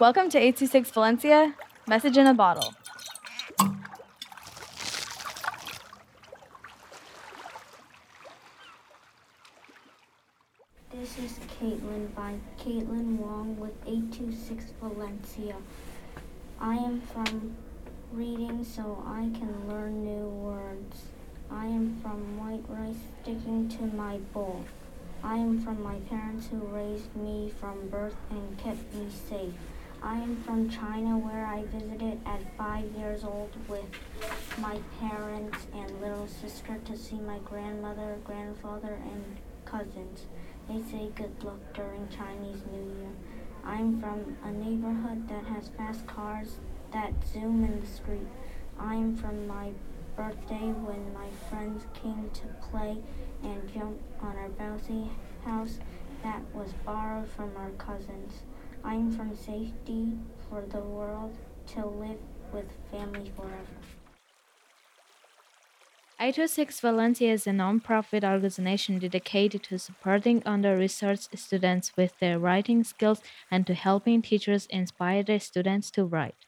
Welcome to 826 Valencia, message in a bottle. This is Caitlin by Caitlin Wong with 826 Valencia. I am from reading so I can learn new words. I am from white rice sticking to my bowl. I am from my parents who raised me from birth and kept me safe. I am from China where I visited at five years old with my parents and little sister to see my grandmother, grandfather, and cousins. They say good luck during Chinese New Year. I'm from a neighborhood that has fast cars that zoom in the street. I'm from my birthday when my friends came to play and jump on our bouncy house that was borrowed from our cousins. I'm from safety for the world to live with family forever. 826 Valencia is a non-profit organization dedicated to supporting under-researched students with their writing skills and to helping teachers inspire their students to write.